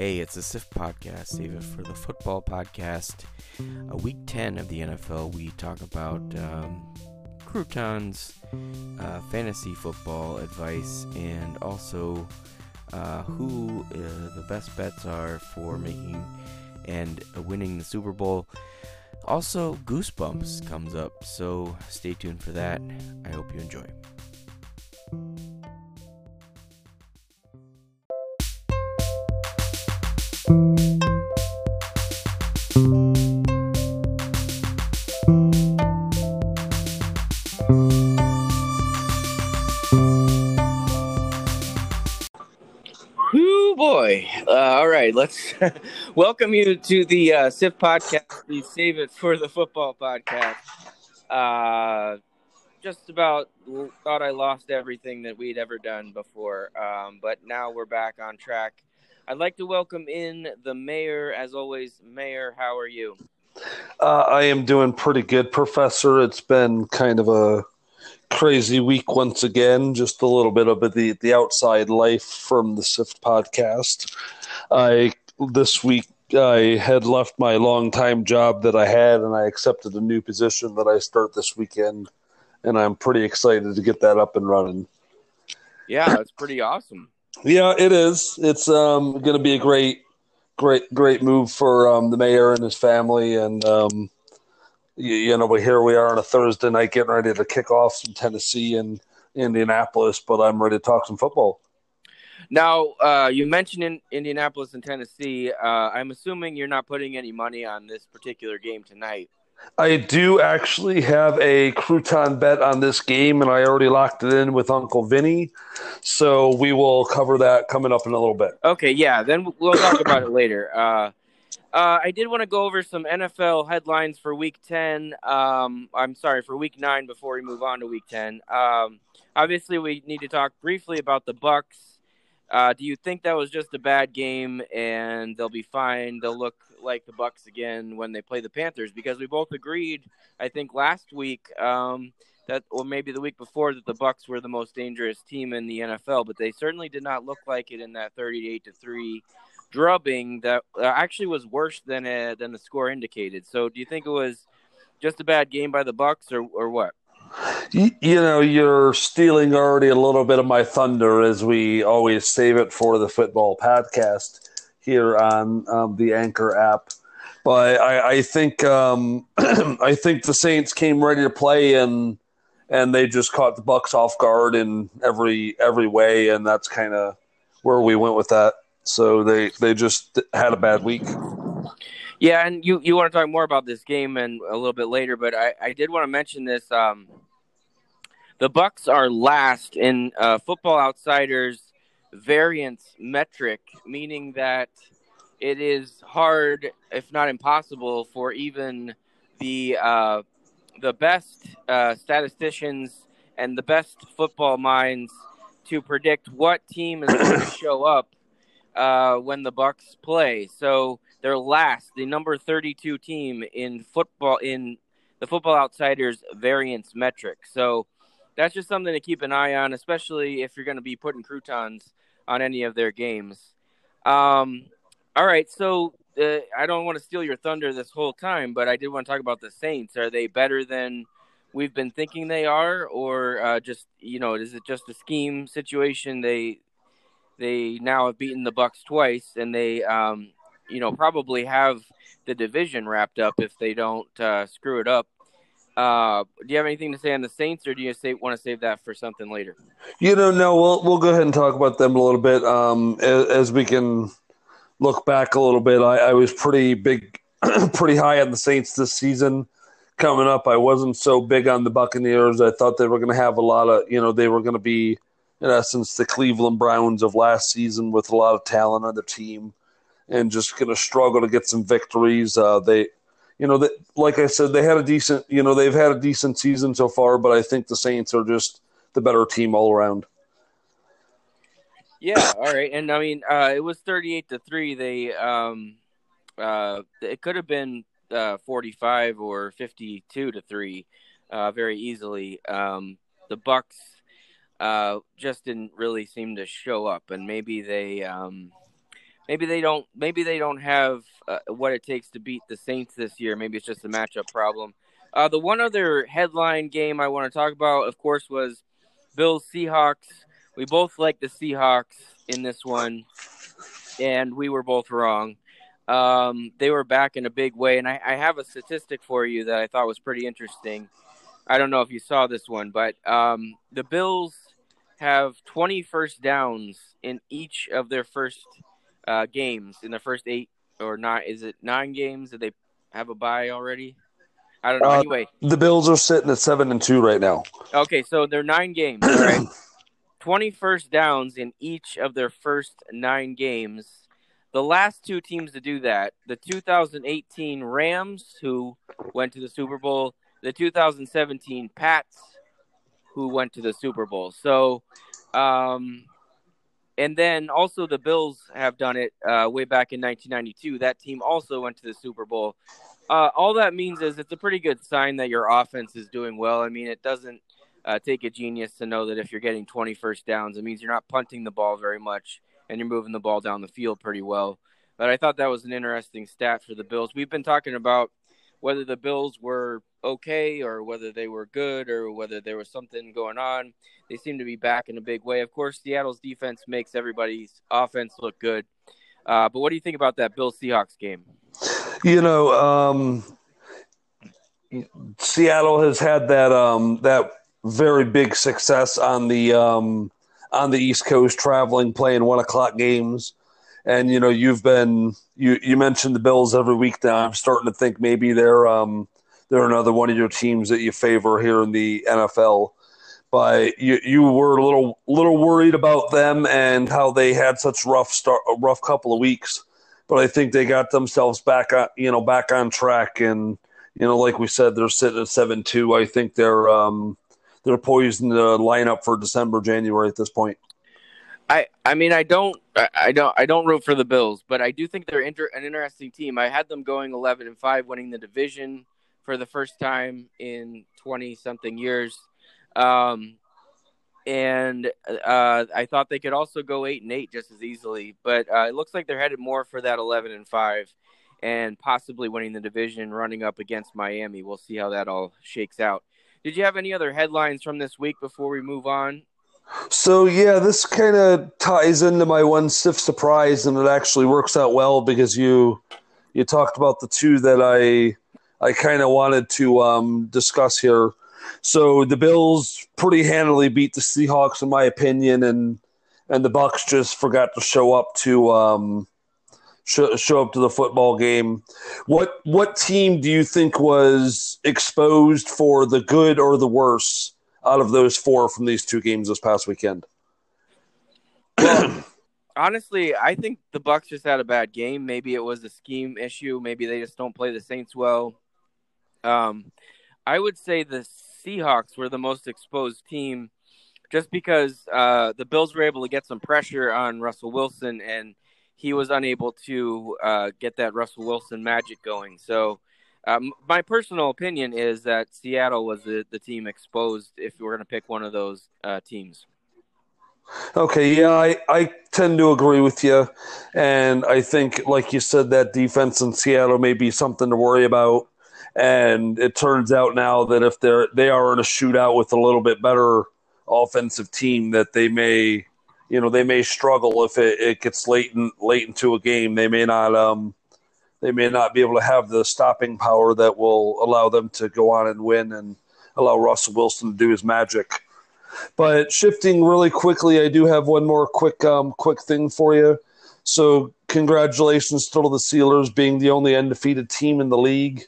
Hey, it's the SIFT podcast. Save it for the football podcast. A week 10 of the NFL, we talk about um, croutons, uh, fantasy football advice, and also uh, who uh, the best bets are for making and winning the Super Bowl. Also, Goosebumps comes up, so stay tuned for that. I hope you enjoy. Let's welcome you to the uh, SIFT podcast. We save it for the football podcast. Uh, just about thought I lost everything that we'd ever done before, um, but now we're back on track. I'd like to welcome in the mayor, as always. Mayor, how are you? Uh, I am doing pretty good, Professor. It's been kind of a crazy week once again. Just a little bit of the the outside life from the SIFT podcast. I this week I had left my long time job that I had, and I accepted a new position that I start this weekend, and I'm pretty excited to get that up and running. Yeah, it's pretty awesome. Yeah, it is. It's um, going to be a great, great, great move for um, the mayor and his family, and um, you, you know, but here we are on a Thursday night getting ready to kick off some Tennessee and Indianapolis, but I'm ready to talk some football. Now, uh, you mentioned in Indianapolis and Tennessee. Uh, I'm assuming you're not putting any money on this particular game tonight. I do actually have a crouton bet on this game, and I already locked it in with Uncle Vinny. So we will cover that coming up in a little bit. Okay, yeah, then we'll talk about it later. Uh, uh, I did want to go over some NFL headlines for Week Ten. Um, I'm sorry for Week Nine before we move on to Week Ten. Um, obviously, we need to talk briefly about the Bucks. Uh, do you think that was just a bad game and they'll be fine? They'll look like the Bucks again when they play the Panthers because we both agreed, I think last week um, that, or maybe the week before, that the Bucks were the most dangerous team in the NFL, but they certainly did not look like it in that thirty-eight to three drubbing that uh, actually was worse than uh, than the score indicated. So, do you think it was just a bad game by the Bucks, or or what? You, you know, you're stealing already a little bit of my thunder as we always save it for the football podcast here on um, the Anchor app. But I, I think um, I think the Saints came ready to play and and they just caught the Bucks off guard in every every way, and that's kind of where we went with that. So they they just had a bad week. Yeah, and you you want to talk more about this game and a little bit later, but I I did want to mention this. Um, the Bucks are last in uh, Football Outsiders variance metric, meaning that it is hard, if not impossible, for even the uh, the best uh, statisticians and the best football minds to predict what team is going to show up uh, when the Bucks play. So they're last, the number 32 team in football in the Football Outsiders variance metric. So that's just something to keep an eye on, especially if you're going to be putting croutons on any of their games. Um, all right, so uh, I don't want to steal your thunder this whole time, but I did want to talk about the Saints. Are they better than we've been thinking they are, or uh, just you know, is it just a scheme situation? They they now have beaten the Bucks twice, and they um, you know probably have the division wrapped up if they don't uh, screw it up uh, do you have anything to say on the Saints, or do you say, want to save that for something later? You know, no, we'll we'll go ahead and talk about them a little bit um, as, as, we can look back a little bit. I, I was pretty big, pretty high on the Saints this season. Coming up, I wasn't so big on the Buccaneers. I thought they were going to have a lot of, you know, they were going to be, in essence, the Cleveland Browns of last season with a lot of talent on the team, and just going to struggle to get some victories. Uh, they you know, that like I said, they had a decent, you know, they've had a decent season so far, but I think the Saints are just the better team all around. Yeah, all right, and I mean, uh, it was thirty-eight to three. They, um, uh, it could have been uh, forty-five or fifty-two to three, uh, very easily. Um, the Bucks uh, just didn't really seem to show up, and maybe they, um, maybe they don't maybe they don't have uh, what it takes to beat the Saints this year. Maybe it's just a matchup problem. Uh, the one other headline game I want to talk about, of course, was Bills Seahawks. We both like the Seahawks in this one, and we were both wrong. Um, they were back in a big way, and I, I, have a statistic for you that I thought was pretty interesting. I don't know if you saw this one, but um, the Bills have 20 first downs in each of their first uh, games in the first eight or nine. Is it nine games? Did they have a bye already? I don't know. Uh, anyway, the Bills are sitting at seven and two right now. Okay, so they're nine games, right? 20 first downs in each of their first nine games. The last two teams to do that, the 2018 Rams, who went to the Super Bowl, the 2017 Pats, who went to the Super Bowl. So, um, and then also the Bills have done it uh, way back in 1992. That team also went to the Super Bowl. Uh, all that means is it's a pretty good sign that your offense is doing well. I mean, it doesn't uh, take a genius to know that if you're getting 20 first downs, it means you're not punting the ball very much and you're moving the ball down the field pretty well. But I thought that was an interesting stat for the Bills. We've been talking about whether the Bills were okay or whether they were good or whether there was something going on. They seem to be back in a big way. Of course, Seattle's defense makes everybody's offense look good. Uh, but what do you think about that Bill Seahawks game? You know, um, Seattle has had that um, that very big success on the um, on the East Coast, traveling, playing one o'clock games. And you know, you've been you you mentioned the Bills every week now. I'm starting to think maybe they're um, they're another one of your teams that you favor here in the NFL. But you you were a little little worried about them and how they had such rough start a rough couple of weeks. But I think they got themselves back on you know back on track and you know like we said they're sitting at seven two. I think they're um, they're poised in the lineup for December January at this point. I, I mean I don't I don't I don't root for the Bills, but I do think they're inter- an interesting team. I had them going 11 and 5 winning the division for the first time in 20 something years. Um, and uh, I thought they could also go 8 and 8 just as easily, but uh, it looks like they're headed more for that 11 and 5 and possibly winning the division running up against Miami. We'll see how that all shakes out. Did you have any other headlines from this week before we move on? So yeah, this kind of ties into my one stiff surprise, and it actually works out well because you you talked about the two that I I kind of wanted to um, discuss here. So the Bills pretty handily beat the Seahawks, in my opinion, and and the Bucks just forgot to show up to um, show, show up to the football game. What what team do you think was exposed for the good or the worse out of those four from these two games this past weekend? Honestly, I think the Bucks just had a bad game. Maybe it was a scheme issue. Maybe they just don't play the Saints well. Um, I would say the Seahawks were the most exposed team just because uh, the Bills were able to get some pressure on Russell Wilson and he was unable to uh, get that Russell Wilson magic going. So, um, my personal opinion is that Seattle was the, the team exposed if we are going to pick one of those uh, teams. Okay, yeah, I, I tend to agree with you. And I think, like you said, that defense in Seattle may be something to worry about. And it turns out now that if they're they are in a shootout with a little bit better offensive team, that they may, you know, they may struggle if it, it gets late in, late into a game. They may not um, they may not be able to have the stopping power that will allow them to go on and win and allow Russell Wilson to do his magic. But shifting really quickly, I do have one more quick um, quick thing for you. So congratulations to the Steelers being the only undefeated team in the league.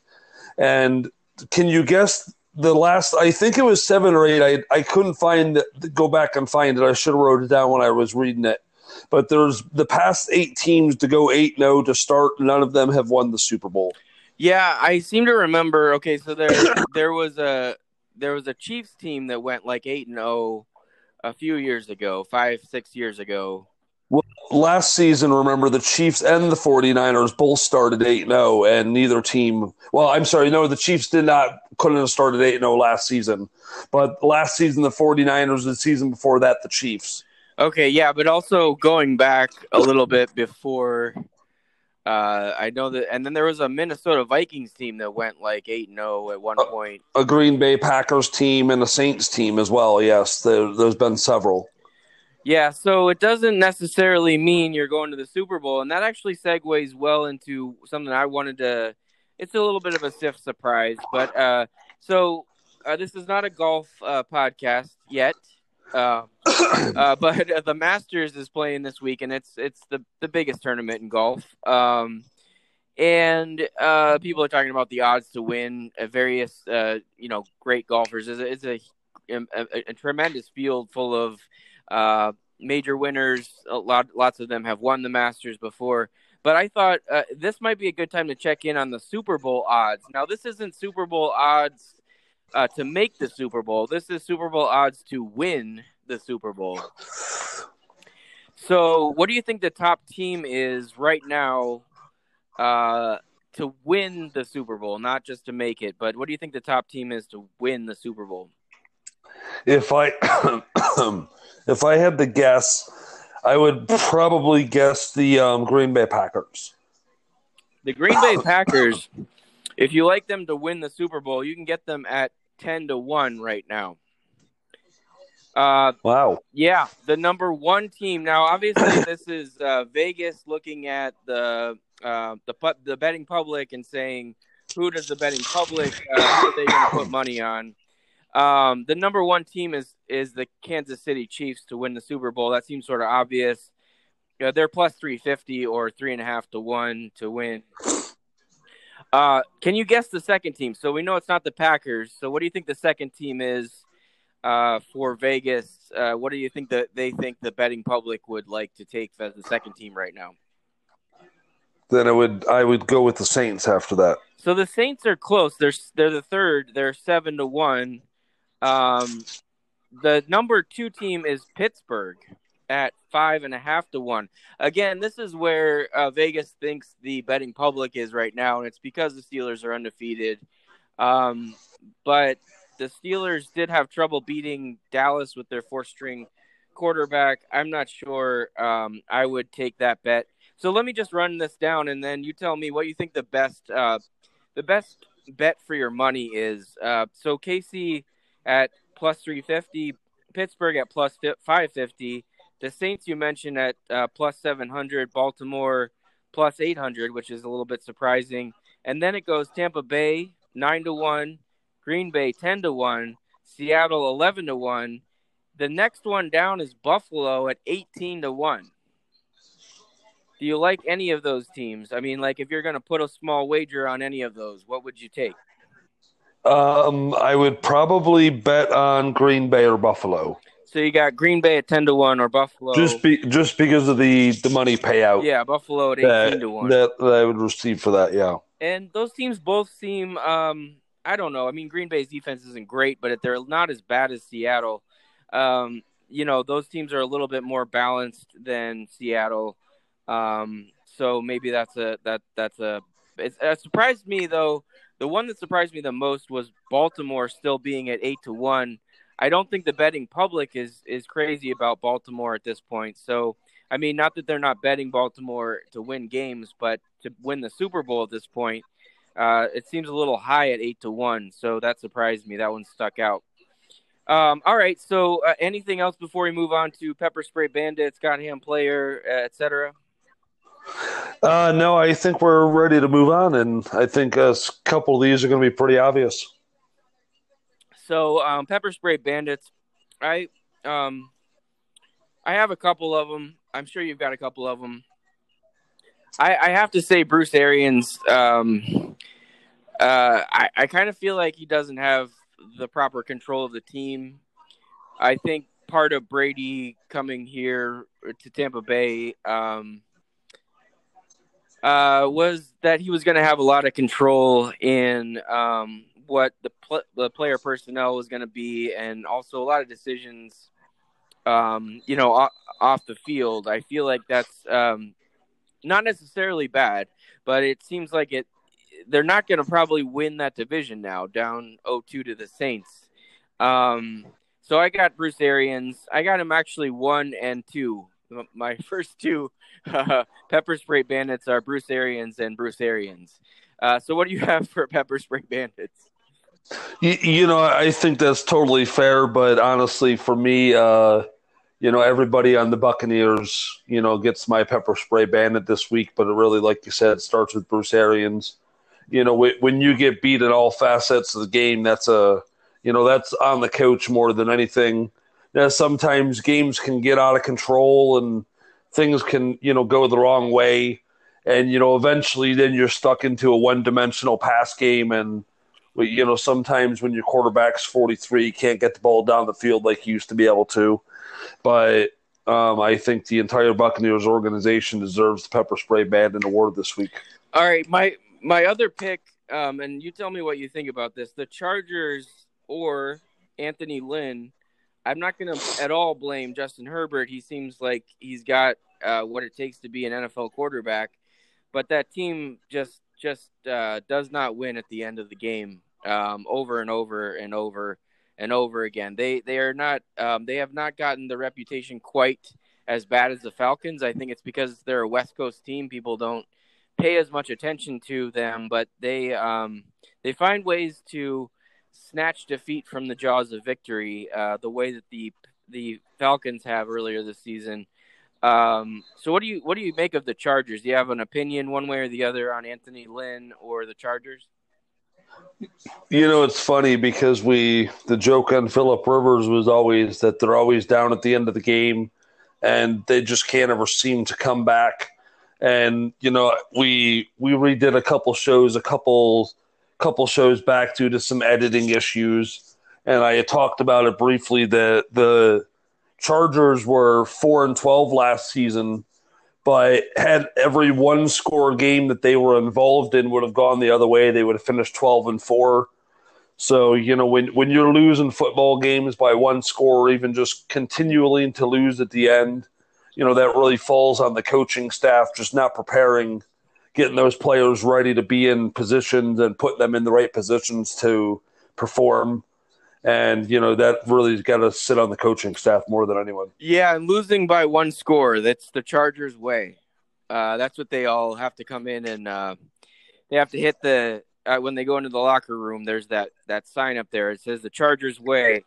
And can you guess the last? I think it was seven or eight. I I couldn't find go back and find it. I should have wrote it down when I was reading it. But there's the past eight teams to go eight zero oh to start. None of them have won the Super Bowl. Yeah, I seem to remember. Okay, so there there was a there was a Chiefs team that went like eight and zero oh a few years ago, five six years ago, well, last season, remember the Chiefs and the 49ers both started 8 0, and neither team, well, I'm sorry, no, the Chiefs did not, couldn't have started 8 0 last season. But last season, the 49ers, the season before that, the Chiefs. Okay, yeah, but also going back a little bit before, uh, I know that, and then there was a Minnesota Vikings team that went like eight and zero at one Uh, point. A Green Bay Packers team and a Saints team as well. Yes, there, there's been several. Yeah, so it doesn't necessarily mean you're going to the Super Bowl, and that actually segues well into something I wanted to. It's a little bit of a stiff surprise, but uh, so uh, this is not a golf uh, podcast yet, uh, uh, but uh, the Masters is playing this week, and it's it's the the biggest tournament in golf. Um, and uh, people are talking about the odds to win. Uh, various uh, you know great golfers. It's a, it's a, a, a tremendous field full of uh, major winners. A lot, lots of them have won the Masters before. But I thought uh, this might be a good time to check in on the Super Bowl odds. Now, this isn't Super Bowl odds uh, to make the Super Bowl. This is Super Bowl odds to win the Super Bowl. So, what do you think the top team is right now uh, to win the Super Bowl? Not just to make it, but what do you think the top team is to win the Super Bowl? If I if I had to guess, I would probably guess the um, Green Bay Packers. The Green Bay Packers, if you like them to win the Super Bowl, you can get them at 10 to 1 right now. Uh, Wow. yeah, the number one team. Now, obviously, this is uh, Vegas looking at the uh, the pu- the betting public and saying, who does the betting public uh, who are they going to put money on? Um, the number one team is is the Kansas City Chiefs to win the Super Bowl. That seems sort of obvious. Uh, they're plus three fifty or three and a half to one to win. Uh, can you guess the second team? So we know it's not the Packers. So what do you think the second team is uh, for Vegas? Uh, what do you think that they think the betting public would like to take as the second team right now? Then I would I would go with the Saints after that. So the Saints are close. They're they're the third. They're seven to one. Um, the number two team is Pittsburgh at five and a half to one. Again, this is where uh, Vegas thinks the betting public is right now, and it's because the Steelers are undefeated. Um, but the Steelers did have trouble beating Dallas with their four string quarterback. I'm not sure um, I would take that bet. So let me just run this down, and then you tell me what you think the best uh, the best bet for your money is. Uh, so KC at plus three fifty, Pittsburgh at plus five fifty, the Saints you mentioned at uh, plus seven hundred, Baltimore plus eight hundred, which is a little bit surprising, and then it goes Tampa Bay nine to one, Green Bay ten to one, Seattle eleven to one. The next one down is Buffalo at eighteen to one. Do you like any of those teams? I mean, like if you're going to put a small wager on any of those, what would you take? Um, I would probably bet on Green Bay or Buffalo. So you got Green Bay at ten to one or Buffalo. Just be just because of the the money payout yeah, Buffalo at eighteen that, to one. that that I would receive for that. Yeah. and those teams both seem um I don't know. I mean Green Bay's defense isn't great, but they're not as bad as Seattle. Um, you know, those teams are a little bit more balanced than Seattle. Um, so maybe that's a that that's a it, it surprised me though. The one that surprised me the most was Baltimore still being at 8 to 1. I don't think the betting public is is crazy about Baltimore at this point. So, I mean, not that they're not betting Baltimore to win games, but to win the Super Bowl at this point, uh, it seems a little high at eight to one. So that surprised me. That one stuck out. Um, all right. So, uh, anything else before we move on to Pepper Spray Bandits, Got Ham Player, uh, etc. Uh, no, I think we're ready to move on, and I think a couple of these are going to be pretty obvious. So, um, Pepper Spray Bandits, I um, I have a couple of them. I'm sure you've got a couple of them. I, I have to say, Bruce Arians. Um, uh, I I kind of feel like he doesn't have the proper control of the team. I think part of Brady coming here to Tampa Bay um, uh, was that he was going to have a lot of control in um, what the pl- the player personnel was going to be, and also a lot of decisions. Um, you know, off, off the field. I feel like that's um, not necessarily bad, but it seems like it. They're not going to probably win that division now, down 0-2 to the Saints. Um, So I got Bruce Arians. I got him actually one and two. My first two uh, pepper spray bandits are Bruce Arians and Bruce Arians. Uh, so what do you have for pepper spray bandits? You, you, know, I think that's totally fair, but honestly, for me, uh, you know, everybody on the Buccaneers, you know, gets my pepper spray bandit this week, but it really, like you said, starts with Bruce Arians. You know, when you get beat in all facets of the game, that's a, you know, that's on the coach more than anything. Now, sometimes games can get out of control and things can, you know, go the wrong way. And, you know, eventually then you're stuck into a one dimensional pass game. And, you know, sometimes when your quarterback's 43, you can't get the ball down the field like you used to be able to. But um, I think the entire Buccaneers organization deserves the pepper spray bandit award this week. All right, my my other pick, um, and you tell me what you think about this: the Chargers or Anthony Lynn. I'm not going to at all blame Justin Herbert. He seems like he's got uh, what it takes to be an NFL quarterback, but that team just just uh, does not win at the end of the game um, over and over and over and over again. They they are not um, they have not gotten the reputation quite as bad as the Falcons. I think it's because they're a West Coast team. People don't pay as much attention to them, but they um, they find ways to snatch defeat from the jaws of victory. Uh, the way that the the Falcons have earlier this season. Um, so what do you what do you make of the Chargers? Do you have an opinion one way or the other on Anthony Lynn or the Chargers? You know, it's funny because we the joke on Philip Rivers was always that they're always down at the end of the game and they just can't ever seem to come back. And you know, we we redid a couple shows, a couple couple shows back due to some editing issues, and I talked about it briefly. that the Chargers were four and twelve last season, but had every one score game that they were involved in would have gone the other way, they would have finished 12 and 4. So, you know, when, when you're losing football games by one score or even just continually to lose at the end, you know, that really falls on the coaching staff just not preparing, getting those players ready to be in positions and put them in the right positions to perform and you know that really got to sit on the coaching staff more than anyone. Yeah, and losing by one score, that's the Chargers' way. Uh, that's what they all have to come in and uh, they have to hit the uh, when they go into the locker room. There's that that sign up there. It says the Chargers' way.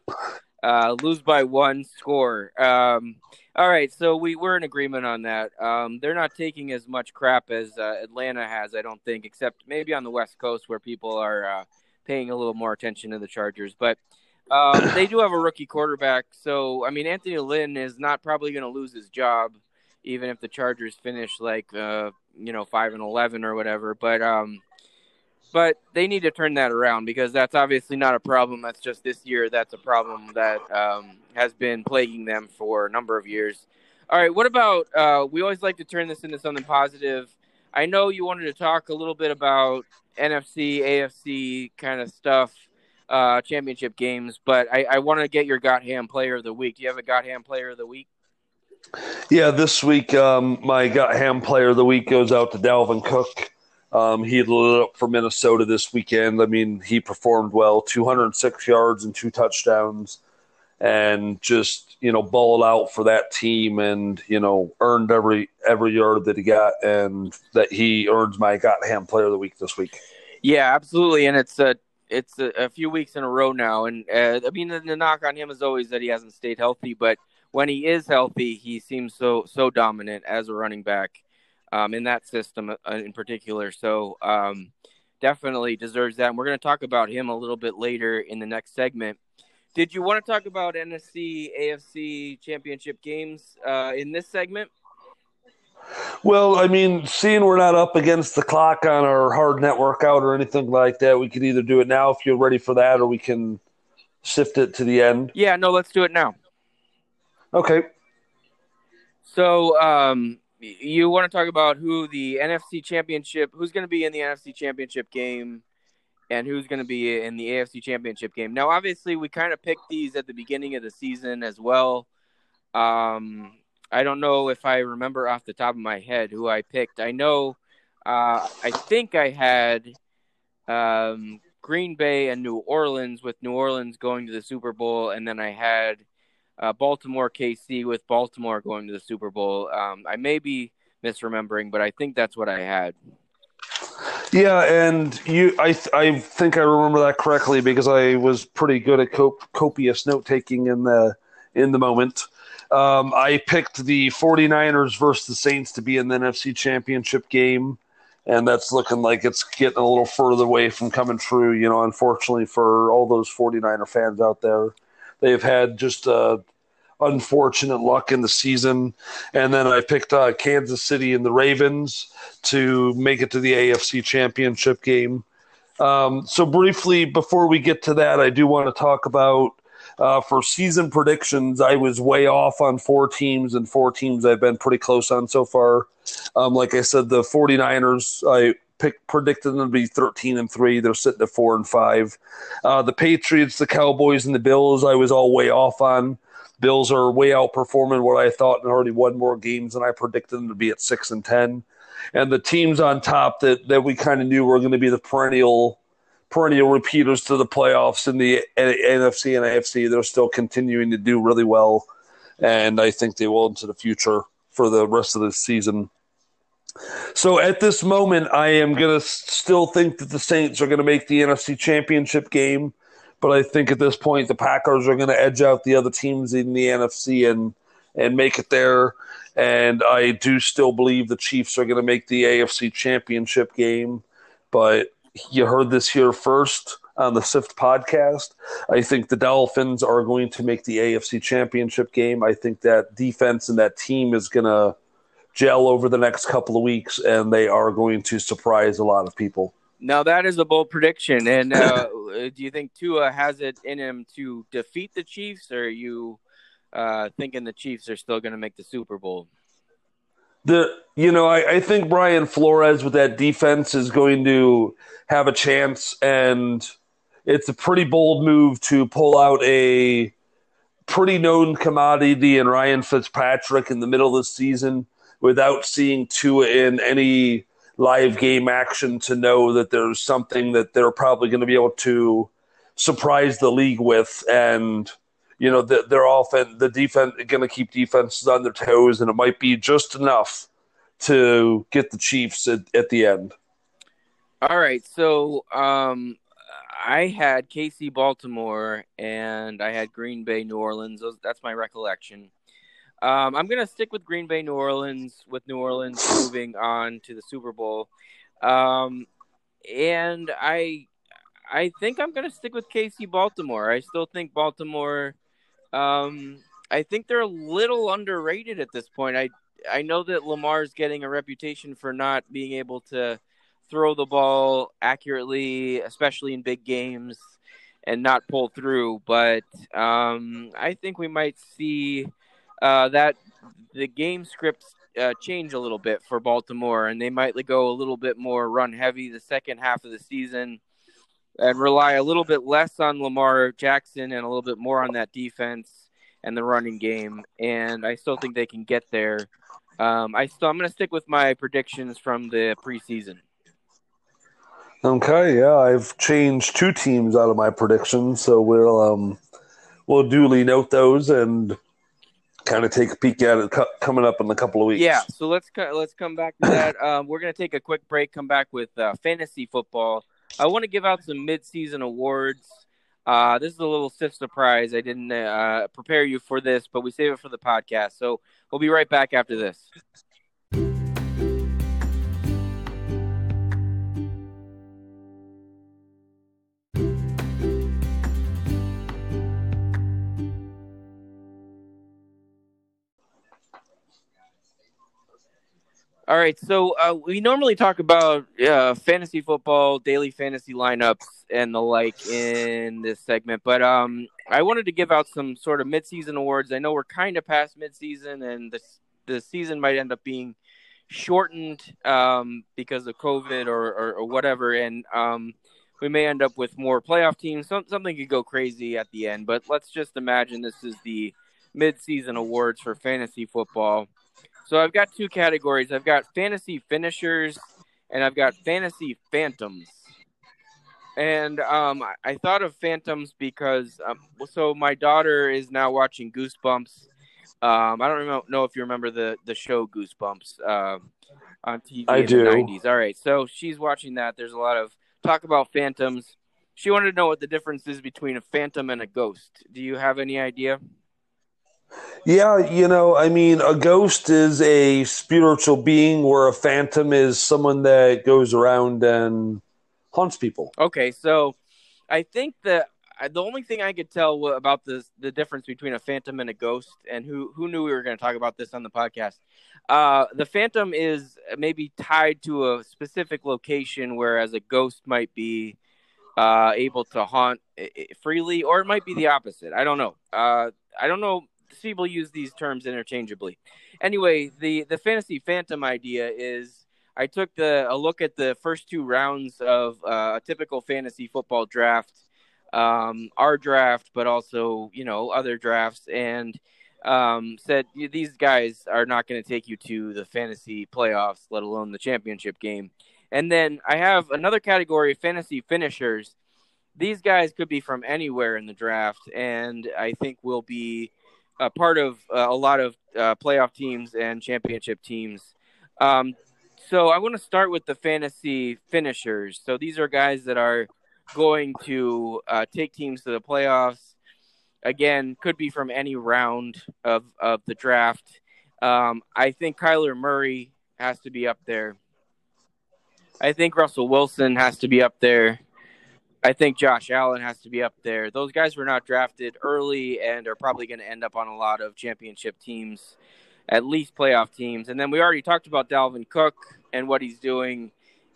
Uh, lose by one score. Um, all right, so we we're in agreement on that. Um, they're not taking as much crap as uh, Atlanta has, I don't think, except maybe on the West Coast where people are uh, paying a little more attention to the Chargers. But um, they do have a rookie quarterback, so I mean Anthony Lynn is not probably going to lose his job, even if the Chargers finish like uh, you know five and eleven or whatever. But um, but they need to turn that around because that's obviously not a problem. That's just this year. That's a problem that um, has been plaguing them for a number of years. All right, what about? Uh, we always like to turn this into something positive. I know you wanted to talk a little bit about NFC, AFC kind of stuff uh, championship games, but I, I want to get your Got Ham Player of the Week. Do you have a Got Ham Player of the Week? Yeah, this week um, my Got Ham Player of the Week goes out to Dalvin Cook. Um, he lit up for Minnesota this weekend. I mean, he performed well 206 yards and two touchdowns and just, you know, balled out for that team and, you know, earned every every yard that he got and that he earns my Got Ham Player of the Week this week. Yeah, absolutely. And it's a it's a, a, few weeks in a row now, and uh, I mean the, the, knock on him is always that he hasn't stayed healthy. But when he is healthy, he seems so so dominant as a running back um, in that system uh, in particular. So um, definitely deserves that. And we're going to talk about him a little bit later in the next segment. Did you want to talk about NFC AFC championship games uh, in this segment? Well, I mean, seeing we're not up against the clock on our hard network out or anything like that, we could either do it now if you're ready for that, or we can sift it to the end. Yeah, no, let's do it now. Okay. So, um, you want to talk about who the NFC Championship, who's going to be in the NFC Championship game, and who's going to be in the AFC Championship game? Now, obviously, we kind of picked these at the beginning of the season as well. Um, I don't know if I remember off the top of my head who I picked. I know, uh, I think I had um, Green Bay and New Orleans, with New Orleans going to the Super Bowl, and then I had uh, Baltimore KC with Baltimore going to the Super Bowl. Um, I may be misremembering, but I think that's what I had. Yeah, and you, I, I think I remember that correctly because I was pretty good at cop- copious note taking in the in the moment. Um, I picked the 49ers versus the Saints to be in the NFC Championship game, and that's looking like it's getting a little further away from coming true. You know, unfortunately for all those 49er fans out there, they've had just uh, unfortunate luck in the season. And then I picked uh, Kansas City and the Ravens to make it to the AFC Championship game. Um, so, briefly, before we get to that, I do want to talk about uh, for season predictions. I was way off on four teams, and four teams I've been pretty close on so far. Um, like I said, the 49ers, I picked, predicted them to be 13 and 3. They're sitting at 4 and 5. Uh, the Patriots, the Cowboys, and the Bills, I was all way off on. Bills are way outperforming what I thought and already won more games than I predicted them to be at 6 and 10 and the teams on top that, that we kind of knew were going to be the perennial perennial repeaters to the playoffs in the NFC and AFC. They're still continuing to do really well, and I think they will into the future for the rest of the season. So at this moment, I am going to still think that the Saints are going to make the NFC Championship game, but I think at this point the Packers are going to edge out the other teams in the NFC and and make it there. And I do still believe the Chiefs are going to make the AFC Championship game. But you heard this here first on the SIFT podcast. I think the Dolphins are going to make the AFC Championship game. I think that defense and that team is going to gel over the next couple of weeks, and they are going to surprise a lot of people. Now that is a bold prediction. And uh, do you think Tua has it in him to defeat the Chiefs, or are you uh, thinking the Chiefs are still going to make the Super Bowl. The you know I, I think Brian Flores with that defense is going to have a chance, and it's a pretty bold move to pull out a pretty known commodity in Ryan Fitzpatrick in the middle of the season without seeing Tua in any live game action to know that there's something that they're probably going to be able to surprise the league with and you know, the, their offense, the defense, going to keep defenses on their toes, and it might be just enough to get the Chiefs at, at the end. All right, so um, I had KC Baltimore and I had Green Bay New Orleans. That's my recollection. Um, I'm going to stick with Green Bay New Orleans, with New Orleans moving on to the Super Bowl. Um, and I I think I'm going to stick with KC Baltimore. I still think Baltimore um, I think they're a little underrated at this point. I I know that Lamar's getting a reputation for not being able to throw the ball accurately, especially in big games, and not pull through. But um, I think we might see uh, that the game scripts uh, change a little bit for Baltimore, and they might go a little bit more run heavy the second half of the season and rely a little bit less on Lamar Jackson and a little bit more on that defense and the running game. And I still think they can get there. Um, I still I'm going to stick with my predictions from the preseason. Okay, yeah, I've changed two teams out of my predictions, so we'll um, we'll duly note those and kind of take a peek at it coming up in a couple of weeks. Yeah, so let's let's come back to that. Um, we're going to take a quick break. Come back with uh, fantasy football I want to give out some mid-season awards. Uh, this is a little surprise. I didn't uh, prepare you for this, but we save it for the podcast. So we'll be right back after this. All right, so uh, we normally talk about uh, fantasy football, daily fantasy lineups, and the like in this segment, but um, I wanted to give out some sort of midseason awards. I know we're kind of past midseason, and the the season might end up being shortened um, because of COVID or, or, or whatever, and um, we may end up with more playoff teams. Some, something could go crazy at the end, but let's just imagine this is the midseason awards for fantasy football. So I've got two categories. I've got fantasy finishers and I've got fantasy phantoms. And um, I, thought of Phantoms because um, so my daughter is now watching Goosebumps. Um, I don't know if you remember the the show Goosebumps uh, on TV I in do. the '90s. All right, so she's watching that. There's a lot of talk about phantoms. She wanted to know what the difference is between a phantom and a ghost. Do you have any idea? Yeah, you know, I mean, a ghost is a spiritual being, where a phantom is someone that goes around and haunts people. Okay, so I think that the only thing I could tell about the the difference between a phantom and a ghost, and who who knew we were going to talk about this on the podcast. Uh, the phantom is maybe tied to a specific location, whereas a ghost might be uh, able to haunt freely, or it might be the opposite. I don't know. Uh, I don't know. People use these terms interchangeably. Anyway, the the fantasy phantom idea is I took the a look at the first two rounds of uh, a typical fantasy football draft, um, our draft, but also you know other drafts, and um, said these guys are not going to take you to the fantasy playoffs, let alone the championship game. And then I have another category, fantasy finishers. These guys could be from anywhere in the draft, and I think will be a part of uh, a lot of uh, playoff teams and championship teams. Um, so I want to start with the fantasy finishers. So these are guys that are going to uh, take teams to the playoffs. Again, could be from any round of, of the draft. Um, I think Kyler Murray has to be up there. I think Russell Wilson has to be up there. I think Josh Allen has to be up there. Those guys were not drafted early and are probably going to end up on a lot of championship teams, at least playoff teams. And then we already talked about Dalvin Cook and what he's doing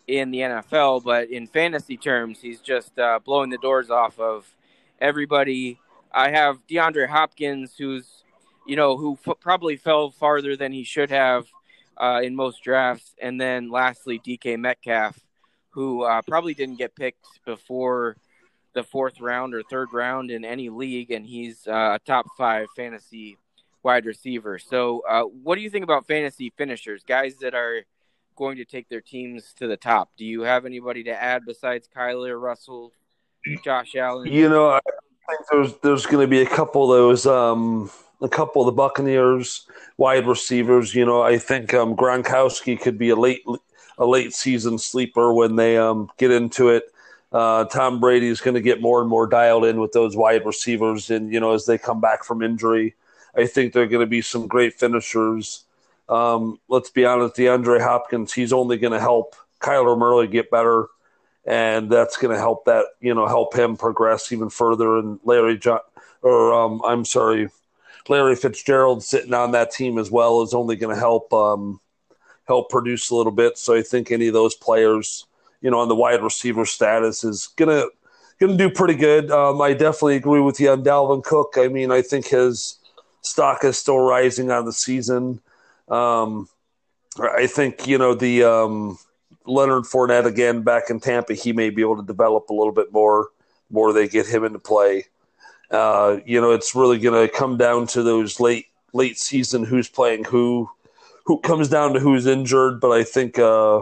in the NFL, but in fantasy terms, he's just uh, blowing the doors off of everybody. I have DeAndre Hopkins, who's you know who f- probably fell farther than he should have uh, in most drafts, and then lastly DK Metcalf, who uh, probably didn't get picked before the fourth round or third round in any league, and he's uh, a top five fantasy wide receiver. So, uh, what do you think about fantasy finishers, guys that are going to take their teams to the top? Do you have anybody to add besides Kyler, Russell, Josh Allen? You know, I think there's there's going to be a couple of those, um, a couple of the Buccaneers wide receivers. You know, I think um, Gronkowski could be a late a late season sleeper when they um, get into it. Uh, Tom Brady is going to get more and more dialed in with those wide receivers, and you know, as they come back from injury, I think they're going to be some great finishers. Um, let's be honest, DeAndre Hopkins, he's only going to help Kyler Murray get better and that's going to help that you know help him progress even further. And Larry John, or um, I'm sorry, Larry Fitzgerald sitting on that team as well is only going to help um, help produce a little bit. So I think any of those players, you know, on the wide receiver status is gonna gonna do pretty good. Um, I definitely agree with you on Dalvin Cook. I mean, I think his stock is still rising on the season. Um, I think you know the um, Leonard Fournette again back in Tampa. He may be able to develop a little bit more. More they get him into play. Uh, you know, it's really going to come down to those late late season who's playing who. Who comes down to who's injured, but I think uh,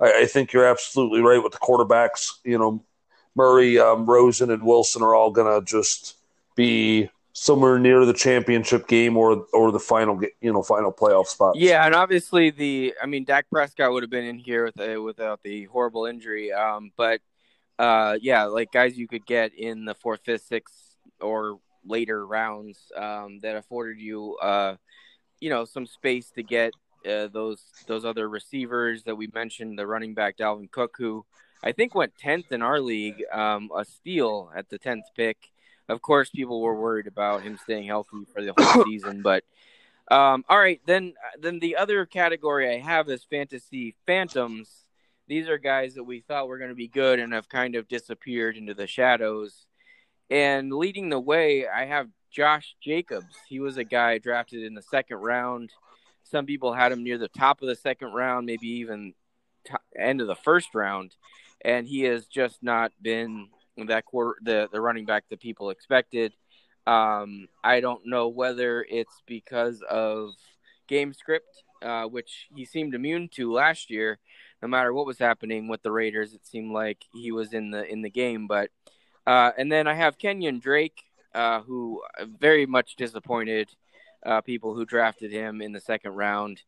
I, I think you're absolutely right with the quarterbacks. You know, Murray, um, Rosen, and Wilson are all to just be somewhere near the championship game or or the final you know final playoff spot. Yeah, and obviously the I mean Dak Prescott would have been in here with uh, without the horrible injury. Um, but uh, yeah, like guys you could get in the fourth, fifth, sixth, or later rounds um, that afforded you uh, you know some space to get uh, those those other receivers that we mentioned, the running back Dalvin Cook, who I think went tenth in our league, um, a steal at the tenth pick. Of course, people were worried about him staying healthy for the whole season, but um, all right, then then the other category I have is fantasy phantoms. These are guys that we thought were going to be good and have kind of disappeared into the shadows. And leading the way, I have Josh Jacobs. He was a guy drafted in the second round. Some people had him near the top of the second round, maybe even end of the first round, and he has just not been that quarter the the running back that people expected. Um, I don't know whether it's because of game script, uh, which he seemed immune to last year. no matter what was happening with the Raiders, it seemed like he was in the in the game. But uh, and then I have Kenyon Drake, uh, who very much disappointed uh, people who drafted him in the second round.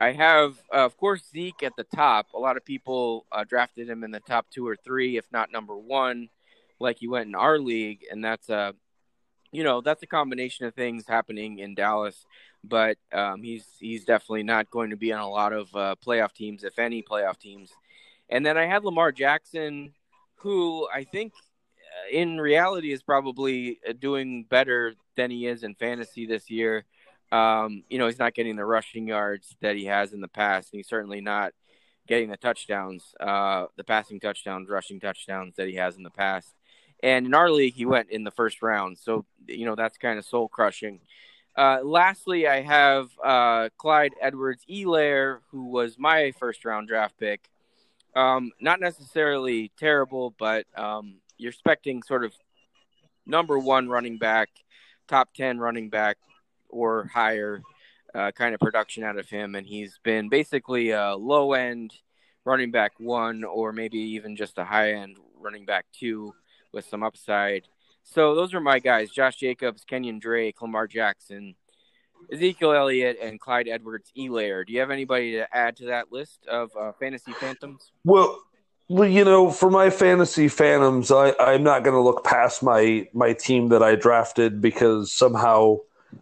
I have, uh, of course, Zeke at the top. A lot of people uh, drafted him in the top two or three, if not number one, like he went in our league, and that's a, you know, that's a combination of things happening in Dallas. But um, he's he's definitely not going to be on a lot of uh, playoff teams, if any playoff teams. And then I had Lamar Jackson, who I think uh, in reality is probably uh, doing better than he is in fantasy this year. Um, you know, he's not getting the rushing yards that he has in the past, and he's certainly not getting the touchdowns, uh, the passing touchdowns, rushing touchdowns that he has in the past. And in our league, he went in the first round, so you know that's kind of soul crushing. Uh, lastly, I have uh, Clyde Edwards Helaire, who was my first round draft pick. Um, not necessarily terrible, but um, you're expecting sort of number one running back, top 10 running back or higher uh, kind of production out of him. And he's been basically a low end running back one, or maybe even just a high end running back two with some upside. So those are my guys Josh Jacobs, Kenyan Drake, Lamar Jackson, Ezekiel Elliott, and Clyde Edwards Helaire. Do you have anybody to add to that list of uh, fantasy phantoms? Well, you know, for my fantasy phantoms, I, I'm not going to look past my my team that I drafted because somehow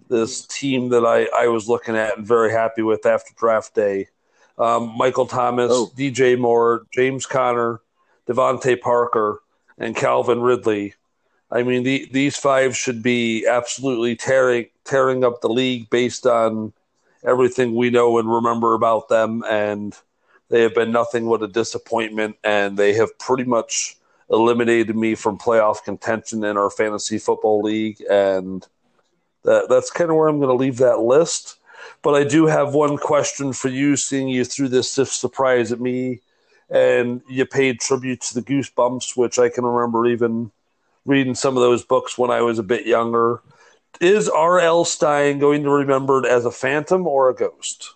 this team that I, I was looking at and very happy with after draft day. Um, Michael Thomas, oh. DJ Moore, James Conner, DeVante Parker, and Calvin Ridley. I mean, the, these five should be absolutely tearing tearing up the league based on everything we know and remember about them. And they have been nothing but a disappointment, and they have pretty much eliminated me from playoff contention in our fantasy football league. And that, that's kind of where I'm going to leave that list. But I do have one question for you, seeing you threw this surprise at me and you paid tribute to the Goosebumps, which I can remember even reading some of those books when I was a bit younger. Is R.L. Stine going to be remembered as a phantom or a ghost?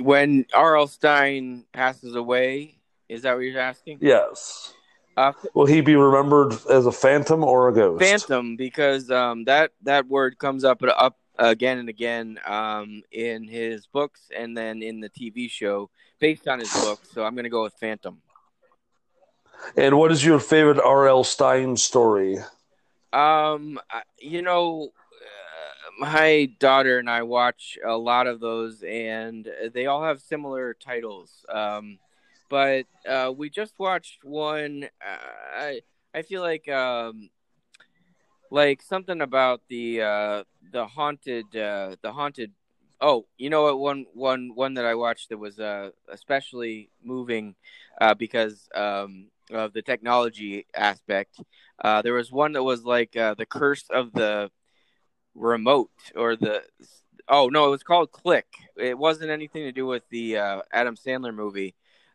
When R.L. Stine passes away, is that what you're asking? Yes. Uh, Will he be remembered as a phantom or a ghost? Phantom, because um, that that word comes up up again and again um, in his books and then in the TV show based on his book, so I'm going to go with Phantom. And what is your favorite R.L. Stine story? Um, you know, uh, my daughter and I watch a lot of those, and they all have similar titles. Um, but uh, we just watched one. Uh, I I feel like um, like something about the uh, the haunted uh, the haunted Oh, you know what? One, one, one that I watched that was uh, especially moving uh, because um, of the technology aspect. There was one that was like the curse of the remote, or the oh no, it was called Click. It wasn't anything to do with the uh, Adam Sandler movie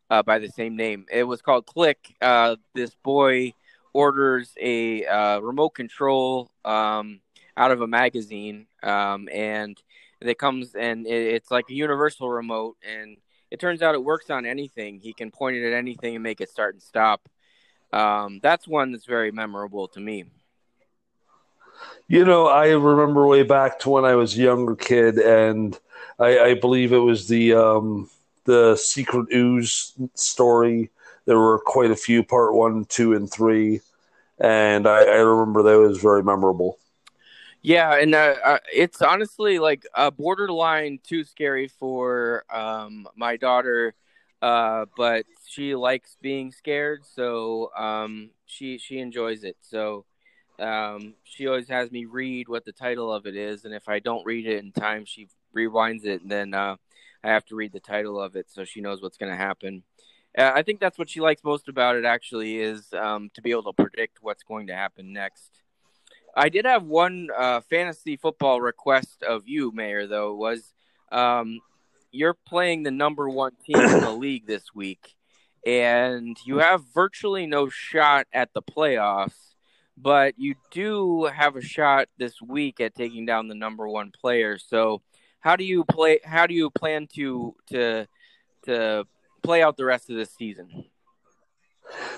uh, by the same name. It was called Click. this boy orders a remote control um, out of a magazine, um, and it comes and it's like a universal remote and it turns out it works on anything he can point it at anything and make it start and stop um, that's one that's very memorable to me you know i remember way back to when i was a younger kid and i, I believe it was the um, the secret ooze story there were quite a few part one two and three and i, I remember that was very memorable yeah, and uh, uh, it's honestly like a borderline too scary for um, my daughter, uh, but she likes being scared, so um, she she enjoys it. So um, she always has me read what the title of it is, and if I don't read it in time, she rewinds it, and then uh, I have to read the title of it so she knows what's going to happen. Uh, I think that's what she likes most about it. Actually, is um, to be able to predict what's going to happen next. I did have one uh, fantasy football request of you, Mayor. Though was um, you're playing the number one team in the league this week, and you have virtually no shot at the playoffs, but you do have a shot this week at taking down the number one player. So, how do you play? How do you plan to to to play out the rest of this season?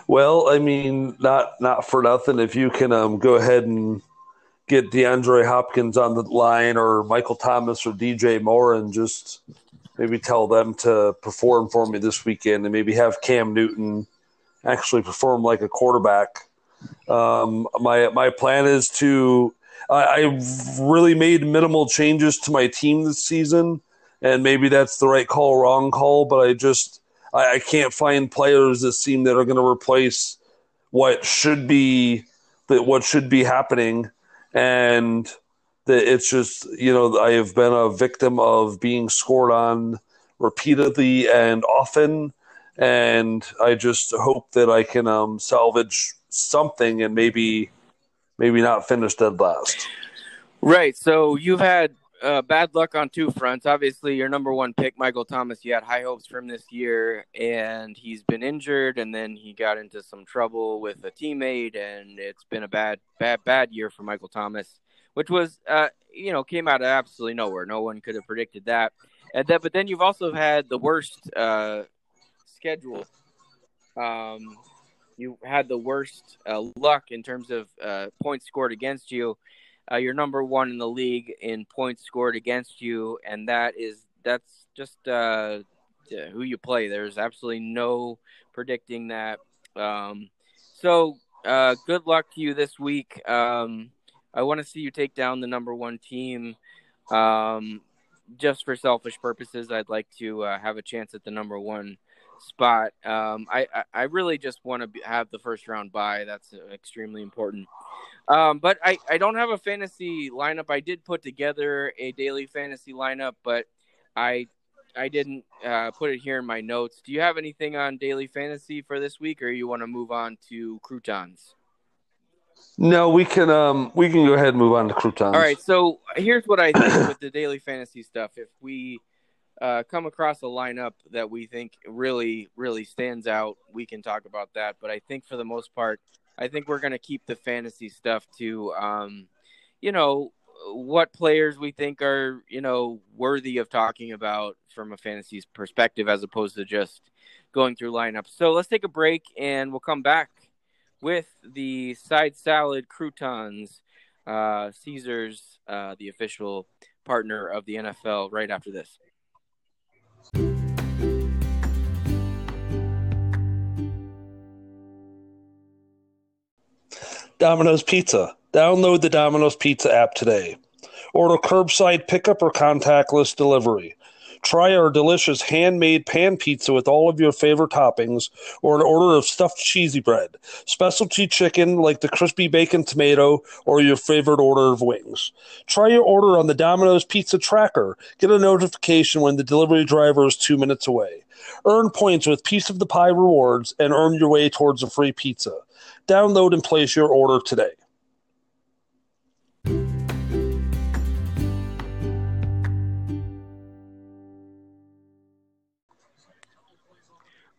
Well, I mean, not not for nothing. If you can um, go ahead and get DeAndre Hopkins on the line, or Michael Thomas, or DJ Moore, and just maybe tell them to perform for me this weekend, and maybe have Cam Newton actually perform like a quarterback. Um, my my plan is to. I, I've really made minimal changes to my team this season, and maybe that's the right call, wrong call, but I just I, I can't find players that seem that are going to replace what should be that what should be happening, and that it's just you know I have been a victim of being scored on repeatedly and often, and I just hope that I can um, salvage something and maybe maybe not finish dead last. Right. So you've had uh, bad luck on two fronts. Obviously, your number one pick, Michael Thomas, you had high hopes for him this year, and he's been injured, and then he got into some trouble with a teammate, and it's been a bad, bad, bad year for Michael Thomas, which was, uh, you know, came out of absolutely nowhere. No one could have predicted that. And then, but then you've also had the worst uh, schedule. Um, you had the worst uh, luck in terms of uh, points scored against you uh, you're number one in the league in points scored against you, and that is that's just uh, who you play. There's absolutely no predicting that. Um, so uh, good luck to you this week. Um, I want to see you take down the number one team. Um, just for selfish purposes, I'd like to uh, have a chance at the number one spot. Um, I, I, I really just want to have the first round bye. That's extremely important. Um, but I, I don't have a fantasy lineup. I did put together a daily fantasy lineup, but I I didn't uh, put it here in my notes. Do you have anything on daily fantasy for this week, or you want to move on to croutons? No, we can um we can go ahead and move on to croutons. All right. So here's what I think with the daily fantasy stuff. If we uh, come across a lineup that we think really really stands out, we can talk about that. But I think for the most part, I think we're going to keep the fantasy stuff to, um, you know, what players we think are, you know, worthy of talking about from a fantasy perspective as opposed to just going through lineups. So let's take a break and we'll come back with the side salad croutons, uh, Caesars, uh, the official partner of the NFL, right after this. Domino's Pizza. Download the Domino's Pizza app today. Order curbside pickup or contactless delivery. Try our delicious handmade pan pizza with all of your favorite toppings, or an order of stuffed cheesy bread, specialty chicken like the crispy bacon tomato, or your favorite order of wings. Try your order on the Domino's Pizza Tracker. Get a notification when the delivery driver is two minutes away. Earn points with Piece of the Pie rewards and earn your way towards a free pizza. Download and place your order today.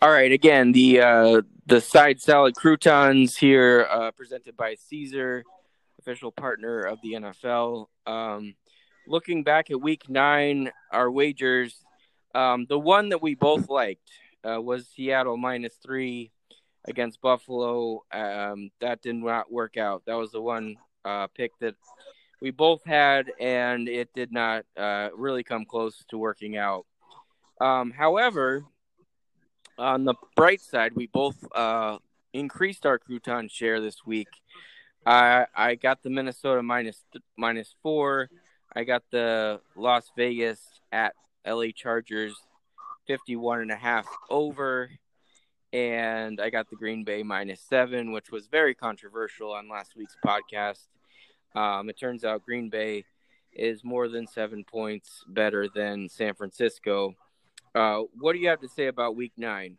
All right, again, the uh, the side salad croutons here, uh, presented by Caesar, official partner of the NFL. Um, looking back at Week Nine, our wagers, um, the one that we both liked uh, was Seattle minus three against Buffalo. Um, that did not work out. That was the one uh, pick that we both had, and it did not uh, really come close to working out. Um, however, on the bright side, we both uh, increased our crouton share this week. I I got the Minnesota minus minus four. I got the Las Vegas at LA Chargers 51 and a half over and I got the Green Bay minus seven, which was very controversial on last week's podcast. Um, it turns out Green Bay is more than seven points better than San Francisco. Uh, what do you have to say about Week Nine?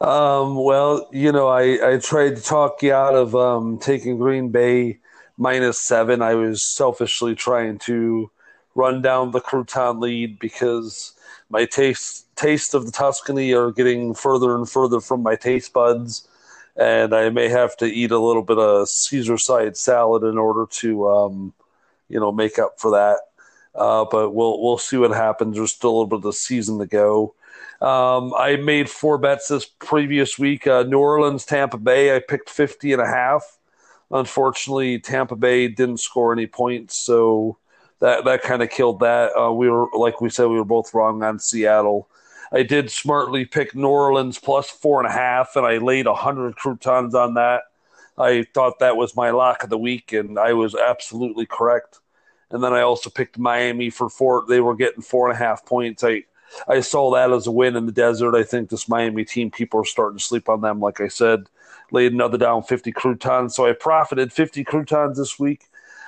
Um, well, you know, I, I tried to talk you out of um, taking Green Bay minus seven. I was selfishly trying to run down the Crouton lead because my taste taste of the Tuscany are getting further and further from my taste buds, and I may have to eat a little bit of Caesar side salad in order to, um, you know, make up for that. Uh, but we'll we'll see what happens. There's still a little bit of the season to go. Um, I made four bets this previous week. Uh, New Orleans, Tampa Bay. I picked 50 and a half. Unfortunately, Tampa Bay didn't score any points, so that that kind of killed that. Uh, we were like we said, we were both wrong on Seattle. I did smartly pick New Orleans plus four and a half, and I laid hundred croutons on that. I thought that was my lock of the week, and I was absolutely correct. And then I also picked Miami for four. They were getting four and a half points. I I saw that as a win in the desert. I think this Miami team, people are starting to sleep on them. Like I said, laid another down 50 croutons. So I profited 50 croutons this week.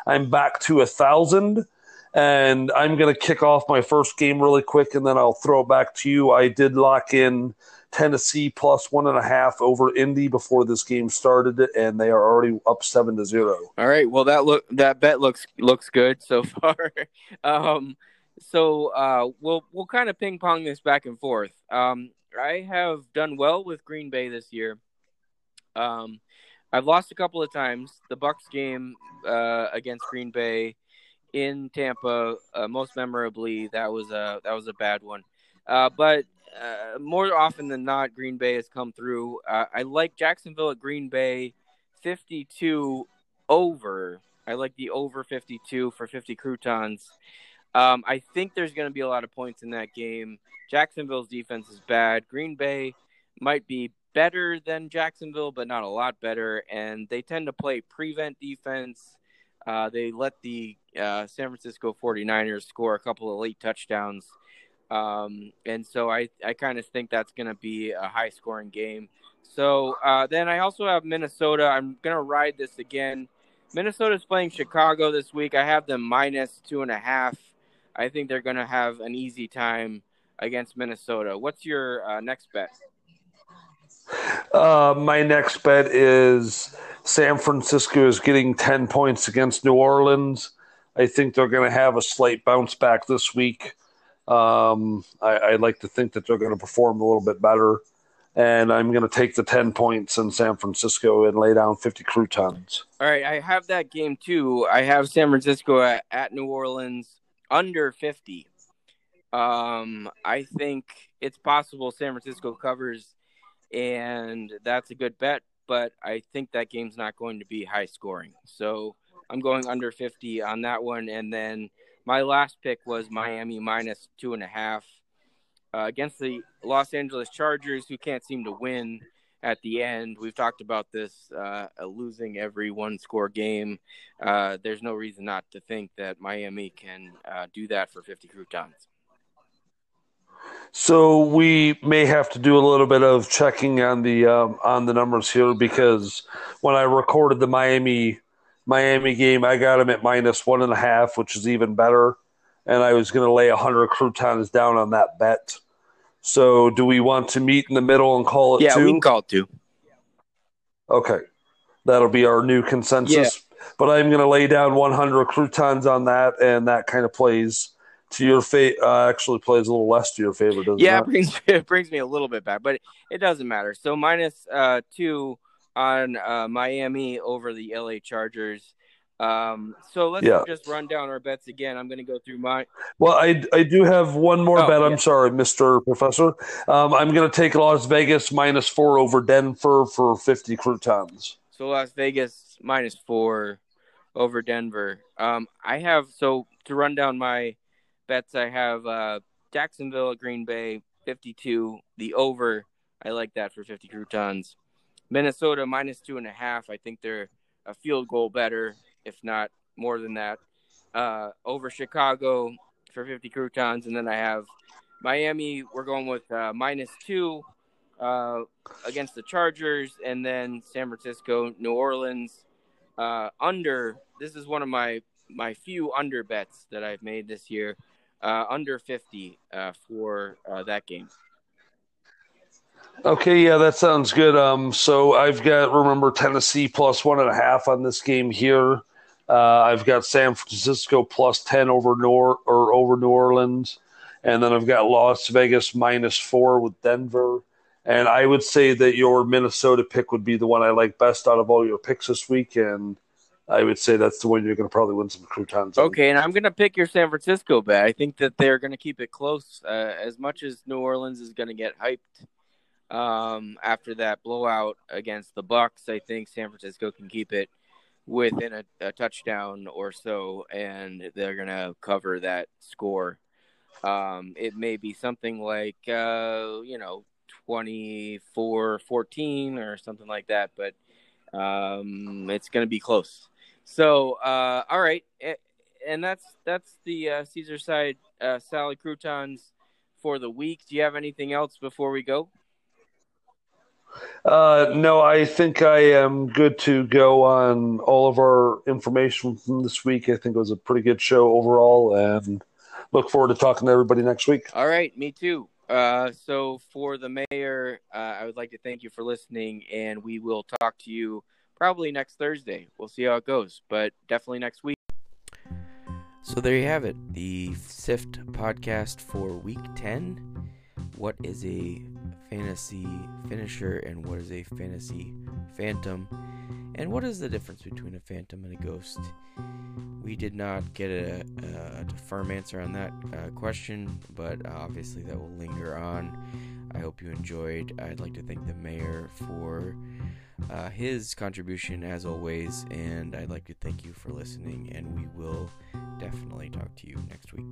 I'm back to a thousand and I'm going to kick off my first game really quick, and then I'll throw it back to you. I did lock in Tennessee plus one and a half over Indy before this game started, and they are already up seven to zero. All right. Well, that look that bet looks looks good so far. um, so uh, we'll we'll kind of ping pong this back and forth. Um, I have done well with Green Bay this year. Um, I've lost a couple of times. The Bucks game uh, against Green Bay in Tampa, uh, most memorably, that was a that was a bad one. Uh, but uh, more often than not, Green Bay has come through. Uh, I like Jacksonville at Green Bay, fifty-two over. I like the over fifty-two for fifty croutons. Um, I think there's going to be a lot of points in that game. Jacksonville's defense is bad. Green Bay might be better than Jacksonville, but not a lot better. And they tend to play prevent defense. Uh, they let the uh, San Francisco 49ers score a couple of late touchdowns. Um, and so I, I kind of think that's going to be a high scoring game. So uh, then I also have Minnesota. I'm going to ride this again. Minnesota's playing Chicago this week. I have them minus two and a half. I think they're going to have an easy time against Minnesota. What's your uh, next bet? Uh, my next bet is San Francisco is getting 10 points against New Orleans. I think they're going to have a slight bounce back this week. Um, I, I like to think that they're going to perform a little bit better. And I'm going to take the 10 points in San Francisco and lay down 50 croutons. All right. I have that game too. I have San Francisco at, at New Orleans under 50. Um, I think it's possible San Francisco covers, and that's a good bet. But I think that game's not going to be high scoring. So I'm going under 50 on that one. And then my last pick was Miami minus two and a half uh, against the Los Angeles Chargers, who can't seem to win at the end. We've talked about this uh, losing every one score game. Uh, there's no reason not to think that Miami can uh, do that for 50 croutons. So we may have to do a little bit of checking on the um, on the numbers here because when I recorded the Miami Miami game, I got them at minus one and a half, which is even better, and I was going to lay a hundred croutons down on that bet. So, do we want to meet in the middle and call it? Yeah, two? we can call it two. Okay, that'll be our new consensus. Yeah. But I'm going to lay down 100 croutons on that, and that kind of plays to your fate. Uh, actually, plays a little less to your favor, doesn't yeah, it? Yeah, it brings me a little bit back, but it, it doesn't matter. So minus uh, two on uh, Miami over the LA Chargers. Um, so let's yeah. just run down our bets again. I'm going to go through my. Well, I, I do have one more oh, bet. I'm sorry, Mr. Professor. Um, I'm going to take Las Vegas minus four over Denver for 50 croutons. So Las Vegas minus four over Denver. Um, I have, so to run down my bets, I have uh, Jacksonville, Green Bay, 52. The over, I like that for 50 croutons. Minnesota minus two and a half. I think they're a field goal better if not more than that, uh, over Chicago for 50 croutons. And then I have Miami, we're going with uh, minus two uh, against the Chargers. And then San Francisco, New Orleans uh, under. This is one of my, my few under bets that I've made this year. Uh, under 50 uh, for that game. Okay, yeah, that sounds good. Um, so I've got remember Tennessee plus one and a half on this game here. Uh, I've got San Francisco plus ten over Nor or over New Orleans, and then I've got Las Vegas minus four with Denver. And I would say that your Minnesota pick would be the one I like best out of all your picks this week. And I would say that's the one you're going to probably win some croutons. on. Okay, and I'm going to pick your San Francisco bet. I think that they're going to keep it close. Uh, as much as New Orleans is going to get hyped um, after that blowout against the Bucks, I think San Francisco can keep it within a, a touchdown or so, and they're going to cover that score. Um, it may be something like, uh, you know, 24 14 or something like that, but um, it's going to be close. So, uh, all right, and that's that's the uh, Caesar side uh, salad croutons for the week. Do you have anything else before we go? Uh, no, I think I am good to go on all of our information from this week. I think it was a pretty good show overall, and look forward to talking to everybody next week. All right, me too. Uh, so for the mayor, uh, I would like to thank you for listening, and we will talk to you probably next Thursday. We'll see how it goes, but definitely next week. So there you have it, the SIFT podcast for week 10. What is a fantasy finisher and what is a fantasy phantom? And what is the difference between a phantom and a ghost? We did not get a, a firm answer on that uh, question, but obviously that will linger on. I hope you enjoyed. I'd like to thank the mayor for uh, his contribution as always, and I'd like to thank you for listening. And we will definitely talk to you next week.